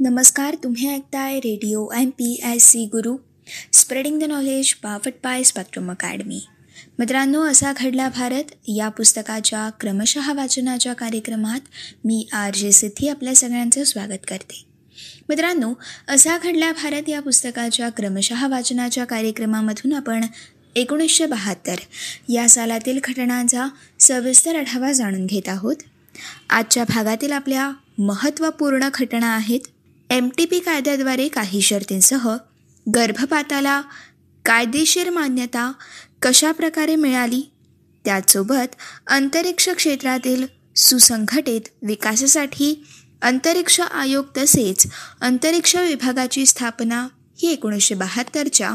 नमस्कार तुम्ही ऐकताय radio M P S C Guru. Spreading the knowledge powered by Spectrum Academy मित्रांनो असा घडला भारत. या पुस्तकाच्या क्रमशः वाचनाच्या कार्यक्रमात मी आर जे सिद्धी आपल्या सगळ्यांचं स्वागत करते. मित्रांनो असा घडला भारत. या पुस्तकाच्या क्रमशः वाचनाच्या कार्यक्रमामधून आपण एकोणीसशे बहात्तर या सालातील घटनांचा सविस्तर आढावा जाणून घेत आहोत. आजच्या भागातील आपल्या महत्त्वपूर्ण घटना आहेत एम टी पी कायद्याद्वारे काही शर्तींसह गर्भपाताला कायदेशीर मान्यता कशा प्रकारे मिळाली? त्याचसोबत अंतरिक्ष क्षेत्रातील सुसंघटित विकासासाठी अंतरिक्ष आयोग तसेच अंतरिक्ष विभागाची स्थापना ही एकोणीसशे बहात्तरच्या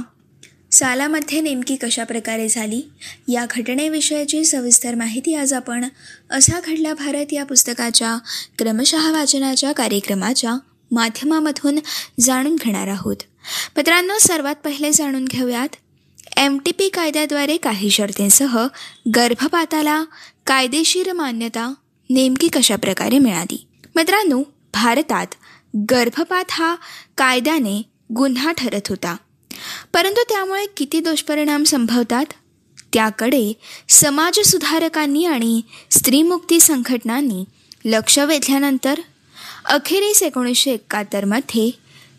सालामध्ये नेमकी कशा प्रकारे झाली? या घटनेविषयीची सविस्तर माहिती आज आपण असा घडला भारत या पुस्तकाच्या क्रमशः वाचनाच्या कार्यक्रमाच्या माध्यमामधून जाणून घेणार आहोत. मित्रांनो सर्वात पहिले जाणून घेऊयात. एम टी पी कायद्याद्वारे काही शर्तींसह गर्भपाताला कायदेशीर मान्यता नेमकी कशा प्रकारे मिळाली? मित्रांनो भारतात गर्भपात हा कायद्याने गुन्हा ठरत होता. परंतु त्यामुळे किती दुष्परिणाम संभवतात? त्याकडे समाजसुधारकांनी आणि स्त्रीमुक्ती संघटनांनी लक्ष वेधल्यानंतर अखेरीस एकोणीसशे एकाहत्तरमध्ये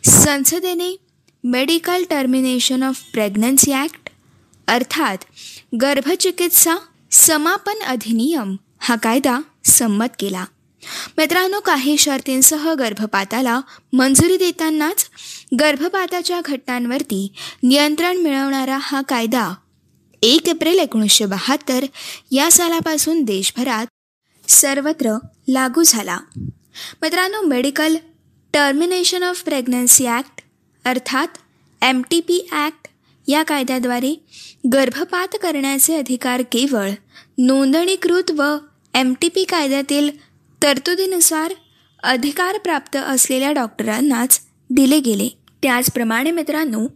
संसदेने medical termination of pregnancy act अर्थात गर्भचिकित्सा समापन अधिनियम हा कायदा संमत केला. मित्रांनो काही शर्तींसह गर्भपाताला मंजुरी देतानाच गर्भपाताच्या घटनांवरती नियंत्रण मिळवणारा हा कायदा एक एप्रिल एकोणीसशे बहात्तर या सालापासून देशभरात सर्वत्र लागू झाला. मित्रांनो medical termination of pregnancy act अर्थात एम टी पी ॲक्ट या कायद्याद्वारे गर्भपात करण्याचे अधिकार केवळ नोंदणीकृत व एम टी पी कायद्यातील तरतुदीनुसार अधिकार प्राप्त असलेल्या डॉक्टरांनाच दिले गेले. त्याचप्रमाणे मित्रांनो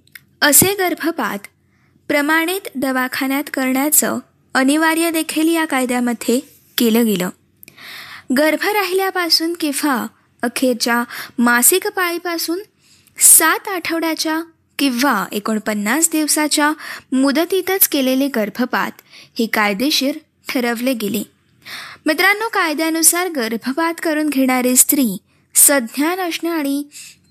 असे गर्भपात प्रमाणित दवाखान्यात करण्याचं अनिवार्य देखील या कायद्यामध्ये केलं गेलं. गर्भ राहिल्यापासून किंवा अखेरच्या मासिक पाळीपासून सात आठवड्याच्या किंवा एकोणपन्नास दिवसाच्या मुदतीतच केलेले गर्भपात हे कायदेशीर ठरवले गेले. मित्रांनो कायद्यानुसार गर्भपात करून घेणारी स्त्री सज्ञान असणं आणि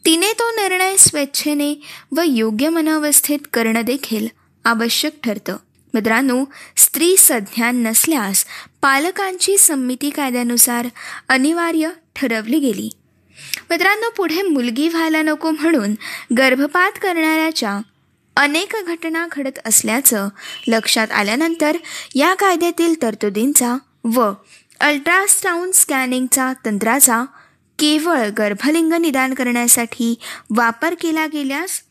तिने तो निर्णय स्वेच्छेने व योग्य मनोवस्थेत करणं देखील आवश्यक ठरतं. मित्रांनो स्त्री सज्ञान नसल्यास पालकांची संमिती कायद्यानुसार अनिवार्य ठरवली गेली. मित्रांनो पुढे मुलगी व्हायला नको म्हणून गर्भपात करणाऱ्याच्या अनेक घटना घडत असल्याचं लक्षात आल्यानंतर या कायद्यातील तरतुदींचा व अल्ट्रासाऊंड स्कॅनिंगचा तंत्राचा केवळ गर्भलिंग निदान करण्यासाठी वापर केला गेल्यास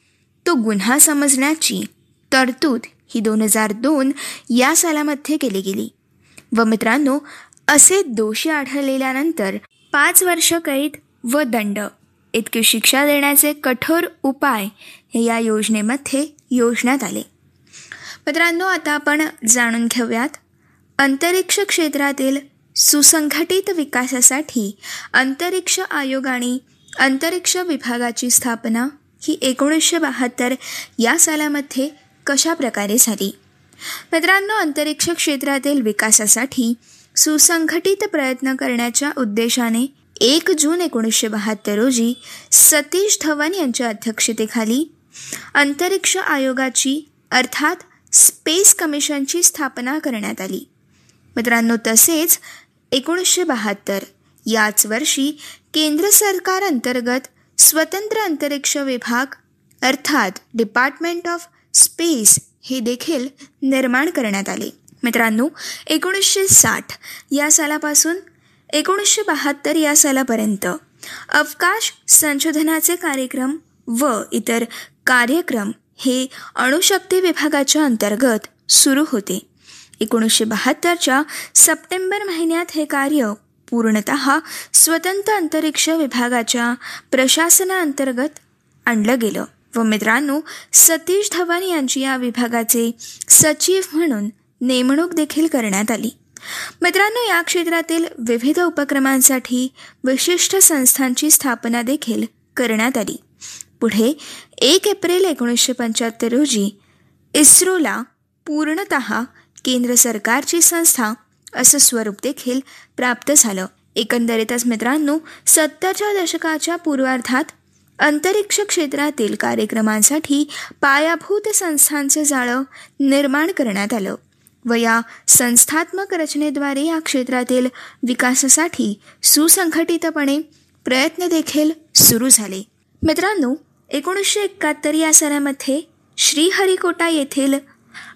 तो गुन्हा समजण्याची तरतूद ही दोन हजार दोन या सालामध्ये केली गेली. व मित्रांनो असे दोषी आढळलेल्यानंतर पाच वर्ष कैद व दंड इतकी शिक्षा देण्याचे कठोर उपाय हे या योजनेमध्ये योजण्यात आले. मित्रांनो आता आपण जाणून घेऊयात अंतरिक्ष क्षेत्रातील सुसंघटित विकासासाठी अंतरिक्ष आयोग आणि अंतरिक्ष विभागाची स्थापना ही एकोणीसशे बहात्तर या सालामध्ये कशा प्रकारे झाली? मित्रांनो अंतरिक्ष क्षेत्रातील विकासासाठी सुसंघटित प्रयत्न करण्याच्या उद्देशाने एक जून एकोणीसशे बहात्तर रोजी सतीश धवन यांच्या अध्यक्षतेखाली अंतरिक्ष आयोगाची अर्थात स्पेस कमिशनची स्थापना करण्यात आली. मित्रांनो तसेच एकोणीसशे बहात्तर याच वर्षी केंद्र सरकार अंतर्गत स्वतंत्र अंतरिक्ष विभाग अर्थात डिपार्टमेंट ऑफ स्पेस हे देखील निर्माण करण्यात आले. मित्रांनो एकोणीसशे साठ या सालापासून एकोणीसशे बहात्तर या सालापर्यंत अवकाश संशोधनाचे कार्यक्रम व इतर कार्यक्रम हे अणुशक्ती विभागाच्या अंतर्गत सुरू होते. एकोणीसशे बहात्तरच्या सप्टेंबर महिन्यात हे कार्य पूर्णत स्वतंत्र अंतरिक्ष विभागाच्या प्रशासनाअंतर्गत आणलं गेलं. व मित्रांनो सतीश धवन यांची या विभागाचे सचिव म्हणून नेमणूक देखील करण्यात आली. मित्रांनो या क्षेत्रातील विविध उपक्रमांसाठी विशिष्ट संस्थांची स्थापना देखील करण्यात आली. पुढे एक एप्रिल एकोणीसशे पंच्याहत्तर रोजी इस्रोला पूर्णत केंद्र सरकारची संस्था असं स्वरूप देखील प्राप्त झालं. एकंदरीतच मित्रांनो सत्तरच्या दशकाच्या पूर्वार्धात अंतरिक्ष क्षेत्रातील कार्यक्रमांसाठी पायाभूत संस्थांचं जाळं निर्माण करण्यात आलं. व या संस्थात्मक रचनेद्वारे या क्षेत्रातील विकासासाठी सुसंघटितपणे प्रयत्न देखील सुरू झाले. मित्रांनो एकोणीसशे एकाहत्तर या सालामध्ये श्रीहरिकोटा येथील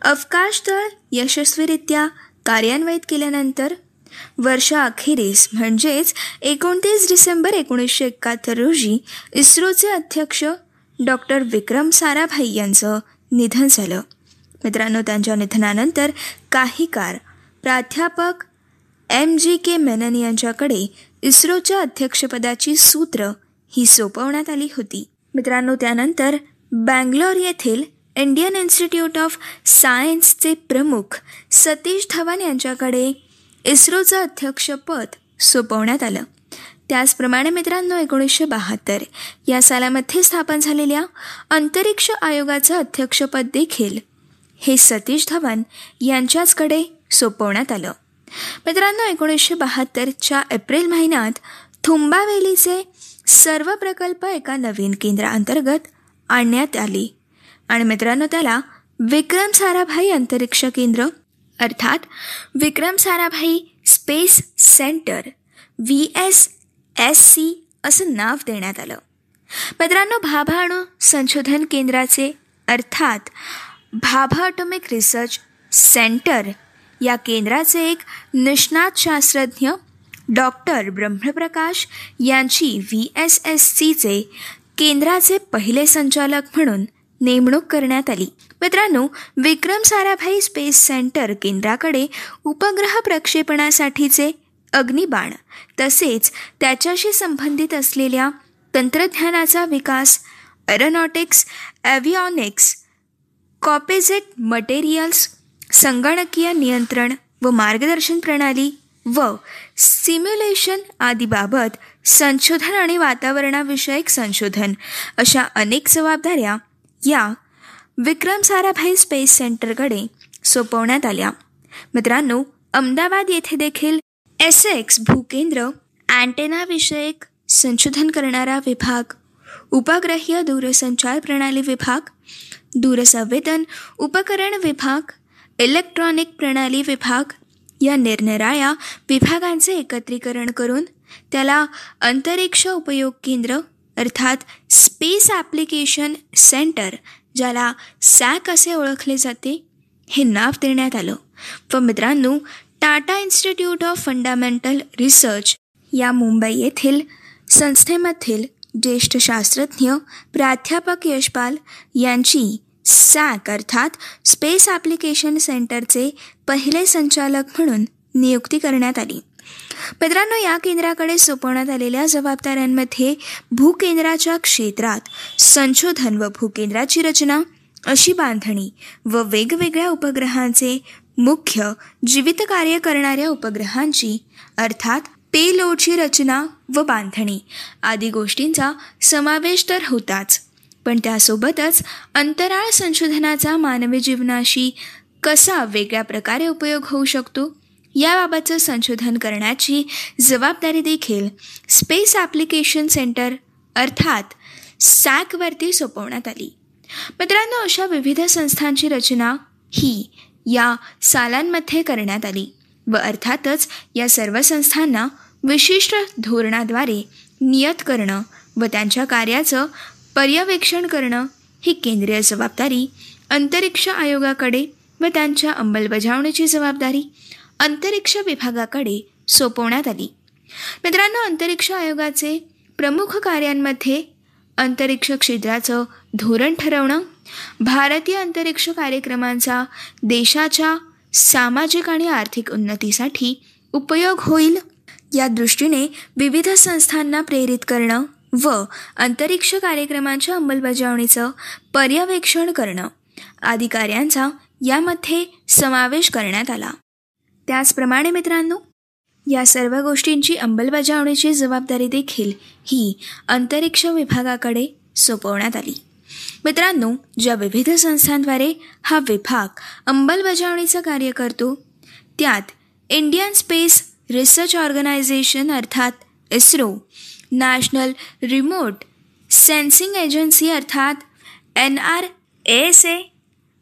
अवकाशदळ यशस्वीरित्या कार्यान्वित केल्यानंतर वर्षाअखेरीस म्हणजेच एकोणतीस डिसेंबर एकोणीसशे एकाहत्तर रोजी इस्रोचे अध्यक्ष डॉक्टर विक्रम साराभाई यांचं निधन झालं. मित्रांनो त्यांच्या निधनानंतर काही काळ प्राध्यापक एम जी के मेनन यांच्याकडे इस्रोच्या अध्यक्षपदाची सूत्र ही सोपवण्यात आली होती. मित्रांनो त्यानंतर बँगलोर येथील इंडियन इन्स्टिट्यूट ऑफ सायन्सचे प्रमुख सतीश धवन यांच्याकडे इस्रोचं अध्यक्षपद सोपवण्यात आलं. त्याचप्रमाणे मित्रांनो एकोणीसशे बहात्तर या सालामध्ये स्थापन झालेल्या अंतरिक्ष आयोगाचं अध्यक्षपद देखील हे सतीश धवन यांच्याचकडे सोपवण्यात आलं. मित्रांनो एकोणीसशे बहात्तरच्या एप्रिल महिन्यात थुंबावेलीचे सर्व प्रकल्प एका नवीन केंद्राअंतर्गत आणण्यात आली. आणि मित्रांनो त्याला विक्रम साराभाई अंतरिक्ष केंद्र अर्थात Vikram Sarabhai space centre V S S C असं नाव देण्यात आलं. मित्रांनो भाभा संशोधन केंद्राचे अर्थात भाभा ऑटोमिक रिसर्च सेंटर या केंद्राचे एक निष्णात शास्त्रज्ञ डॉक्टर ब्रह्मप्रकाश यांची व्ही एस एस सीचे केंद्राचे पहिले संचालक म्हणून नेमणूक करण्यात आली. मित्रांनो विक्रम साराभाई स्पेस सेंटर केंद्राकडे उपग्रह प्रक्षेपणासाठीचे अग्निबाण तसेच त्याच्याशी संबंधित असलेल्या तंत्रज्ञानाचा विकास एरोनॉटिक्स ॲव्हिऑनिक्स कॉपेजेट मटेरियल्स संगणकीय नियंत्रण व मार्गदर्शन प्रणाली व सिम्युलेशन आदीबाबत संशोधन आणि वातावरणाविषयक संशोधन अशा अनेक जबाबदाऱ्या या विक्रम साराभाई स्पेस सेंटरकडे सोपवण्यात आल्या. मित्रांनो अहमदाबाद येथे देखील एस एक्स भूकेंद्र अँटेनाविषयक संशोधन करणारा विभाग उपग्रहीय दूरसंचार प्रणाली विभाग दूरसंवेदन उपकरण विभाग इलेक्ट्रॉनिक प्रणाली विभाग या निरनिराळ्या विभागांचे एकत्रीकरण करून त्याला अंतरिक्ष उपयोग केंद्र अर्थात स्पेस ॲप्लिकेशन सेंटर ज्याला सॅक असे ओळखले जाते हे नाव देण्यात आलं. व मित्रांनो Tata institute of fundamental research या मुंबई येथील संस्थेमधील ज्येष्ठ शास्त्रज्ञ प्राध्यापक यशपाल यांची सॅक अर्थात स्पेस ॲप्लिकेशन सेंटरचे पहिले संचालक म्हणून नियुक्ती करण्यात आली. मित्रांनो या केंद्राकडे सोपवण्यात आलेल्या जबाबदाऱ्यांमध्ये भूकेंद्राच्या क्षेत्रात संशोधन व भूकेंद्राची रचना अशी बांधणी व वेगवेगळ्या उपग्रहांचे मुख्य जीवित कार्य करणाऱ्या उपग्रहांची अर्थात पेलोडची रचना व बांधणी आदी गोष्टींचा समावेश तर होताच पण त्यासोबतच अंतराळ संशोधनाचा मानवी जीवनाशी कसा वेगळ्या प्रकारे उपयोग होऊ शकतो? याबाबतचं संशोधन करण्याची जबाबदारी देखील स्पेस ॲप्लिकेशन सेंटर अर्थात सॅकवरती सोपवण्यात आली. मित्रांनो अशा विविध संस्थांची रचना ही या सालांमध्ये करण्यात आली व अर्थातच या सर्व संस्थांना विशिष्ट धोरणाद्वारे नियत करणं व त्यांच्या कार्याचं पर्यवेक्षण करणं ही केंद्रीय जबाबदारी अंतरिक्ष आयोगाकडे व त्यांच्या अंमलबजावणीची जबाबदारी अंतरिक्ष विभागाकडे सोपवण्यात आली. मित्रांनो अंतरिक्ष आयोगाचे प्रमुख कार्यांमध्ये अंतरिक्ष क्षेत्राचं धोरण ठरवणं भारतीय अंतरिक्ष कार्यक्रमांचा देशाच्या सामाजिक आणि आर्थिक उन्नतीसाठी उपयोग होईल या दृष्टीने विविध संस्थांना प्रेरित करणं व अंतरिक्ष कार्यक्रमांच्या अंमलबजावणीचं पर्यवेक्षण करणं आदी कार्यांचा यामध्ये समावेश करण्यात आला. त्याचप्रमाणे मित्रांनो या सर्व गोष्टींची अंमलबजावणीची जबाबदारी देखील ही अंतरिक्ष विभागाकडे सोपवण्यात आली. मित्रांनो ज्या विविध संस्थांद्वारे हा विभाग अंमलबजावणीचं कार्य करतो त्यात इंडियन स्पेस रिसर्च ऑर्गनायझेशन अर्थात ISRO national remote sensing agency अर्थात N R S A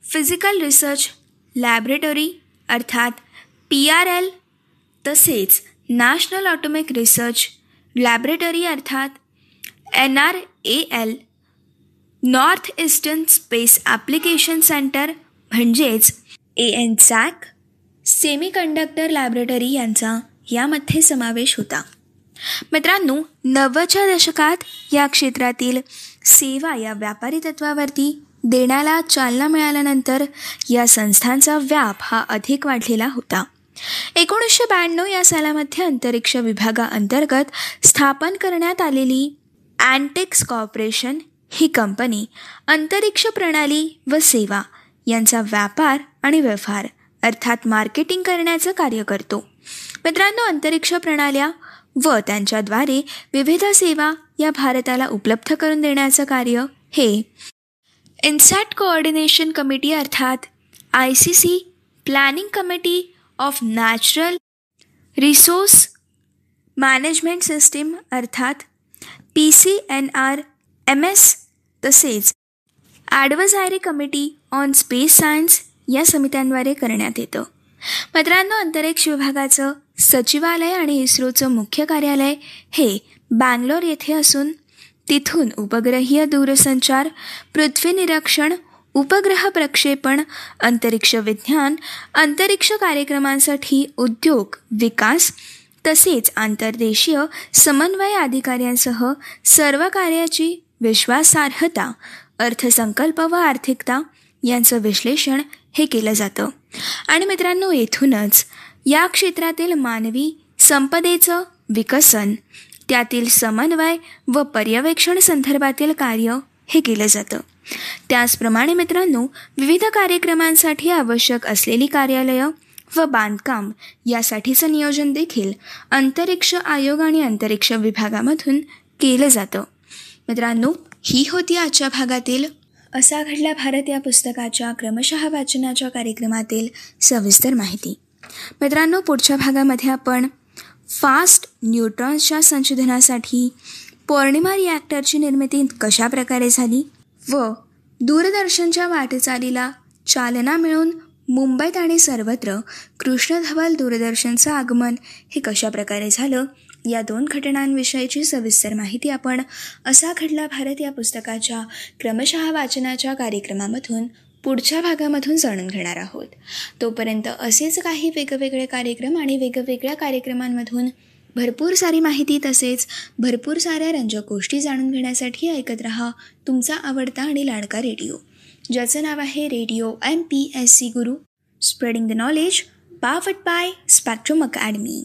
physical research laboratory अर्थात पी आर एल तसेच नॅशनल ऑटोमिक रिसर्च लॅबरेटरी अर्थात N R A L north eastern space application centre म्हणजेच N E SAC semiconductor laboratory यांचा यामध्ये समावेश होता. मित्रांनो नव्वदच्या दशकात या क्षेत्रातील सेवा या व्यापारी तत्वावरती देण्याला चालना मिळाल्यानंतर या संस्थांचा व्याप हा अधिक वाढलेला होता. एकोणीसशे ब्याण्णव या सालामध्ये अंतरिक्ष विभागाअंतर्गत स्थापन करण्यात आलेली अँटेक्स कॉर्पोरेशन ही कंपनी अंतरिक्ष प्रणाली व सेवा यांचा व्यापार आणि व्यवहार अर्थात मार्केटिंग करण्याचं कार्य करतो. मित्रांनो अंतरिक्ष प्रणाल्या व त्यांच्याद्वारे विविध सेवा या भारताला उपलब्ध करून देण्याचं कार्य हे इन्सॅट कोऑर्डिनेशन कमिटी अर्थात I C C planning committee of natural resource management system अर्थात P C N R M S तसेच advisory committee on space science या समित्यांद्वारे करण्यात येतं. मित्रांनो अंतरिक्ष विभागाचं सचिवालय आणि इस्रोचं मुख्य कार्यालय हे बँगलोर येथे असून तिथून उपग्रहीय दूरसंचार पृथ्वी निरीक्षण उपग्रह प्रक्षेपण अंतरिक्ष विज्ञान अंतरिक्ष कार्यक्रमांसाठी उद्योग विकास तसेच आंतरदेशीय समन्वय अधिकाऱ्यांसह सर्व कार्याची विश्वासार्हता अर्थसंकल्प व आर्थिकता यांचं विश्लेषण हे केलं जातं. आणि मित्रांनो येथूनच या क्षेत्रातील मानवी संपदेचं विकसन त्यातील समन्वय व पर्यवेक्षण संदर्भातील कार्य हे केलं जातं. त्याचप्रमाणे मित्रांनो विविध कार्यक्रमांसाठी आवश्यक असलेली कार्यालयं व बांधकाम यासाठीचं नियोजन देखील अंतरिक्ष आयोग आणि अंतरिक्ष विभागामधून केलं जातं. मित्रांनो ही होती आजच्या भागातील असा घडला भारत या पुस्तकाच्या क्रमशः वाचनाच्या कार्यक्रमातील सविस्तर माहिती. मित्रांनो पुढच्या भागामध्ये आपण फास्ट न्यूट्रॉन्सच्या संशोधनासाठी पौर्णिमा रिॲक्टरची निर्मिती कशा प्रकारे झाली व दूरदर्शनच्या वाटचालीला चालना मिळून मुंबईत आणि सर्वत्र कृष्णधवल दूरदर्शनचं आगमन हे कशा प्रकारे झालं या दोन घटनांविषयीची सविस्तर माहिती आपण असा घडला भारत या पुस्तकाच्या क्रमशः वाचनाच्या कार्यक्रमामधून पुढच्या भागामधून जाणून घेणार आहोत. तोपर्यंत असेच काही वेगवेगळे कार्यक्रम आणि वेगवेगळ्या कार्यक्रमांमधून भरपूर सारी माहिती तसेच भरपूर साऱ्या रंजक गोष्टी जाणून घेण्यासाठी ऐकत रहा तुमचा आवडता आणि लाडका रेडिओ. ज्याचं नाव आहे radio M P S C Guru. Spreading the knowledge powered by Spectrum Academy